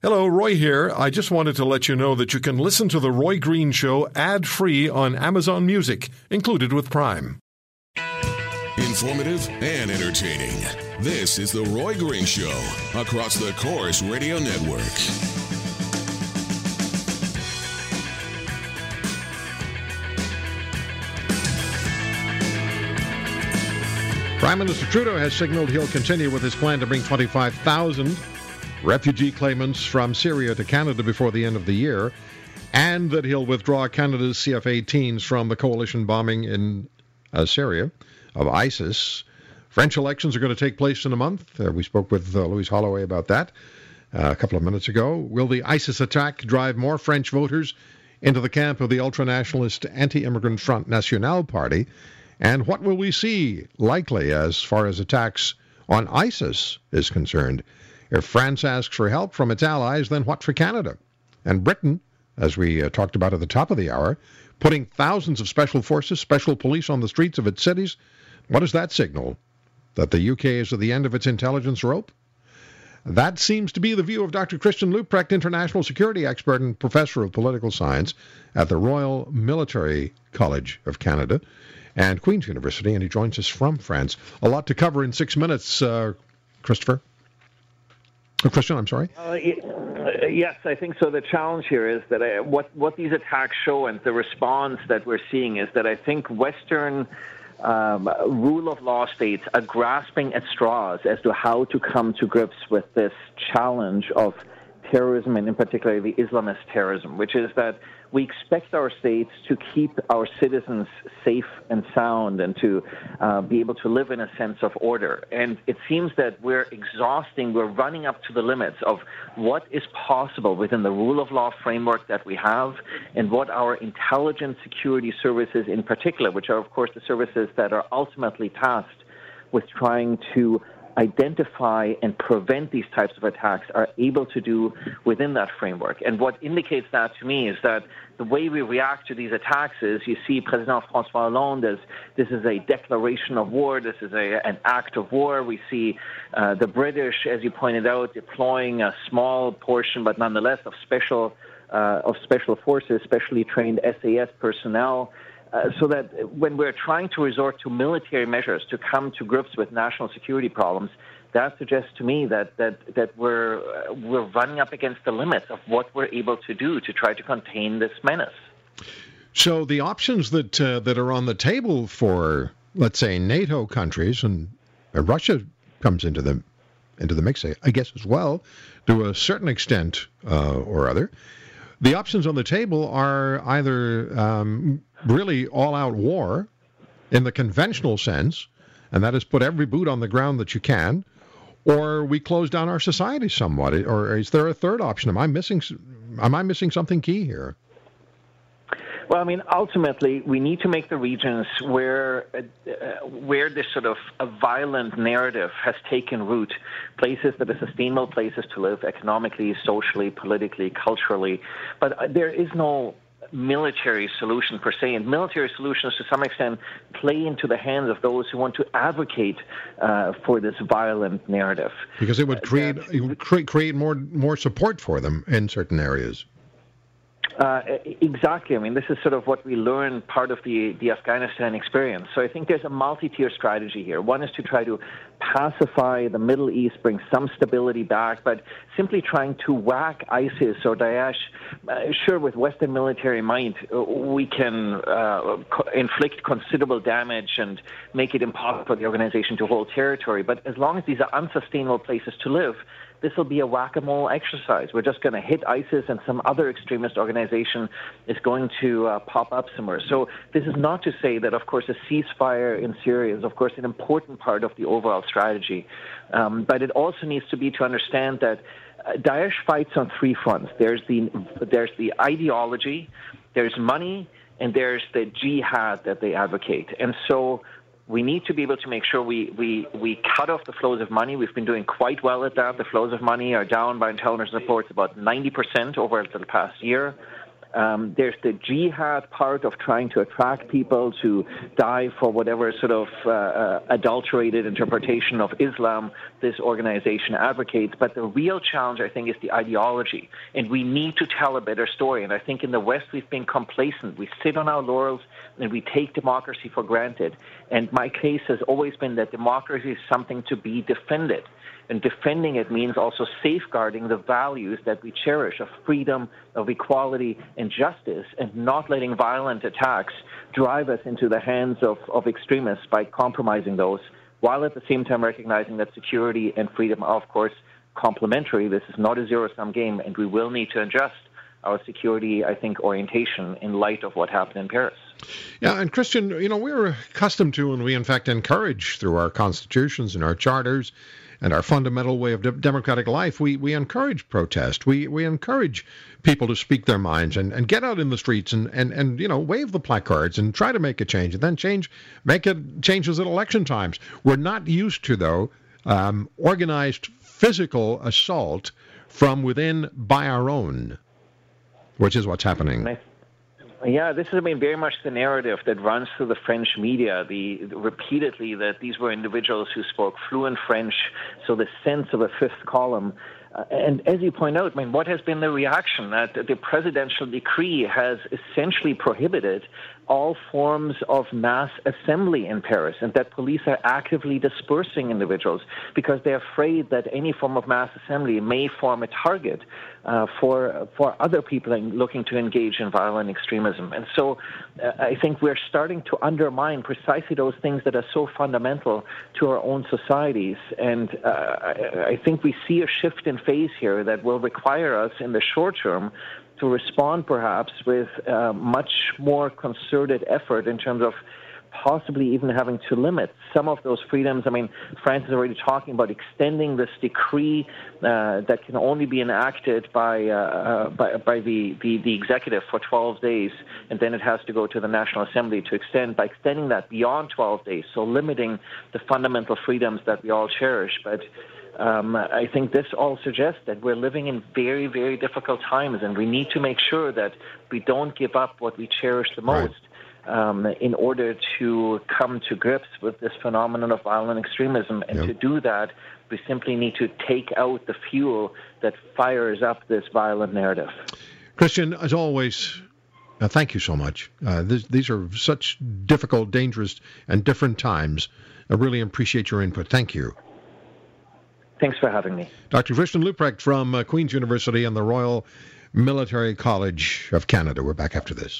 Hello, Roy here. I just wanted to let you know that you can listen to The Roy Green Show ad free on Amazon Music, included with Prime. Informative and entertaining. This is The Roy Green Show across the Corus Radio Network. Prime Minister Trudeau has signaled he'll continue with his plan to bring 25,000 refugee claimants from Syria to Canada before the end of the year, and that he'll withdraw Canada's CF 18s from the coalition bombing in uh, Syria of ISIS. French elections are going to take place in a month. Uh, we spoke with uh, Louise Holloway about that uh, a couple of minutes ago. Will the ISIS attack drive more French voters into the camp of the ultranationalist anti immigrant Front National party? And what will we see likely as far as attacks on ISIS is concerned? If France asks for help from its allies, then what for Canada? And Britain, as we uh, talked about at the top of the hour, putting thousands of special forces, special police on the streets of its cities. What does that signal? That the UK is at the end of its intelligence rope? That seems to be the view of Dr. Christian Leuprecht, international security expert and professor of political science at the Royal Military College of Canada and Queen's University, and he joins us from France. A lot to cover in six minutes, uh, Christopher. A question, I'm sorry. Uh, yes, I think so. The challenge here is that I, uh, what what these attacks show and the response that we're seeing is that I think Western um, rule of law states are grasping at straws as to how to come to grips with this challenge of terrorism and in particular the Islamist terrorism, which is that we expect our states to keep our citizens safe and sound and to uh, be able to live in a sense of order. And it seems that we're exhausting, we're running up to the limits of what is possible within the rule of law framework that we have and what our intelligence security services in particular, which are of course the services that are ultimately tasked with trying to identify and prevent these types of attacks are able to do within that framework. And what indicates that to me is that the way we react to these attacks is you see President Francois Hollande as this is a declaration of war, this is a, an act of war. We see uh, the British, as you pointed out, deploying a small portion, but nonetheless, of special. Uh, of special forces, specially trained SAS personnel, uh, so that when we're trying to resort to military measures to come to grips with national security problems, that suggests to me that that that we're uh, we're running up against the limits of what we're able to do to try to contain this menace. So the options that uh, that are on the table for, let's say, NATO countries and Russia comes into the into the mix, I guess, as well, to a certain extent uh, or other. The options on the table are either um, really all out war in the conventional sense, and that is put every boot on the ground that you can, or we close down our society somewhat. Or is there a third option? Am I missing? Am I missing something key here? Well, I mean, ultimately, we need to make the regions where uh, where this sort of a violent narrative has taken root, places that are sustainable places to live economically, socially, politically, culturally. But uh, there is no military solution per se, and military solutions to some extent play into the hands of those who want to advocate uh, for this violent narrative. Because it would create it would create more more support for them in certain areas. Uh, exactly. I mean, this is sort of what we learned part of the, the Afghanistan experience. So I think there's a multi-tier strategy here. One is to try to pacify the Middle East, bring some stability back, but simply trying to whack ISIS or Daesh. Uh, sure, with Western military might, uh, we can uh, co- inflict considerable damage and make it impossible for the organization to hold territory. But as long as these are unsustainable places to live, this will be a whack-a-mole exercise. We're just going to hit ISIS and some other extremist organization is going to uh, pop up somewhere. So this is not to say that, of course, a ceasefire in Syria is, of course, an important part of the overall strategy. Um, but it also needs to be to understand that uh, Daesh fights on three fronts. There's the, there's the ideology, there's money, and there's the jihad that they advocate. And so we need to be able to make sure we, we, we cut off the flows of money. We've been doing quite well at that. The flows of money are down by intelligence reports about 90% over the past year. Um, there's the jihad part of trying to attract people to die for whatever sort of uh, uh, adulterated interpretation of Islam this organization advocates. But the real challenge, I think, is the ideology. And we need to tell a better story. And I think in the West, we've been complacent. We sit on our laurels and we take democracy for granted. And my case has always been that democracy is something to be defended. And defending it means also safeguarding the values that we cherish of freedom, of equality, and justice, and not letting violent attacks drive us into the hands of, of extremists by compromising those, while at the same time recognizing that security and freedom are, of course, complementary. This is not a zero sum game, and we will need to adjust our security, I think, orientation in light of what happened in Paris. Yeah, and Christian, you know, we're accustomed to, and we in fact encourage through our constitutions and our charters and our fundamental way of de- democratic life, we, we encourage protest. We, we encourage people to speak their minds and, and get out in the streets and, and, and, you know, wave the placards and try to make a change and then change, make it changes at election times. We're not used to, though, um, organized physical assault from within by our own, which is what's happening. Yeah, this has been very much the narrative that runs through the French media, the, repeatedly that these were individuals who spoke fluent French, so the sense of a fifth column. Uh, and as you point out, I mean, what has been the reaction? That the presidential decree has essentially prohibited all forms of mass assembly in Paris, and that police are actively dispersing individuals because they're afraid that any form of mass assembly may form a target uh, for for other people looking to engage in violent extremism. And so, uh, I think we're starting to undermine precisely those things that are so fundamental to our own societies. And uh, I, I think we see a shift in phase here that will require us in the short term to respond perhaps with uh, much more concerted effort in terms of possibly even having to limit some of those freedoms. I mean, France is already talking about extending this decree uh, that can only be enacted by, uh, uh by, by the, the, the, executive for 12 days, and then it has to go to the National Assembly to extend, by extending that beyond 12 days, so limiting the fundamental freedoms that we all cherish. But um, I think this all suggests that we're living in very, very difficult times, and we need to make sure that we don't give up what we cherish the most. Right. Um, in order to come to grips with this phenomenon of violent extremism. And yep. to do that, we simply need to take out the fuel that fires up this violent narrative. Christian, as always, uh, thank you so much. Uh, this, these are such difficult, dangerous, and different times. I really appreciate your input. Thank you. Thanks for having me. Dr. Christian Leuprecht from uh, Queen's University and the Royal Military College of Canada. We're back after this.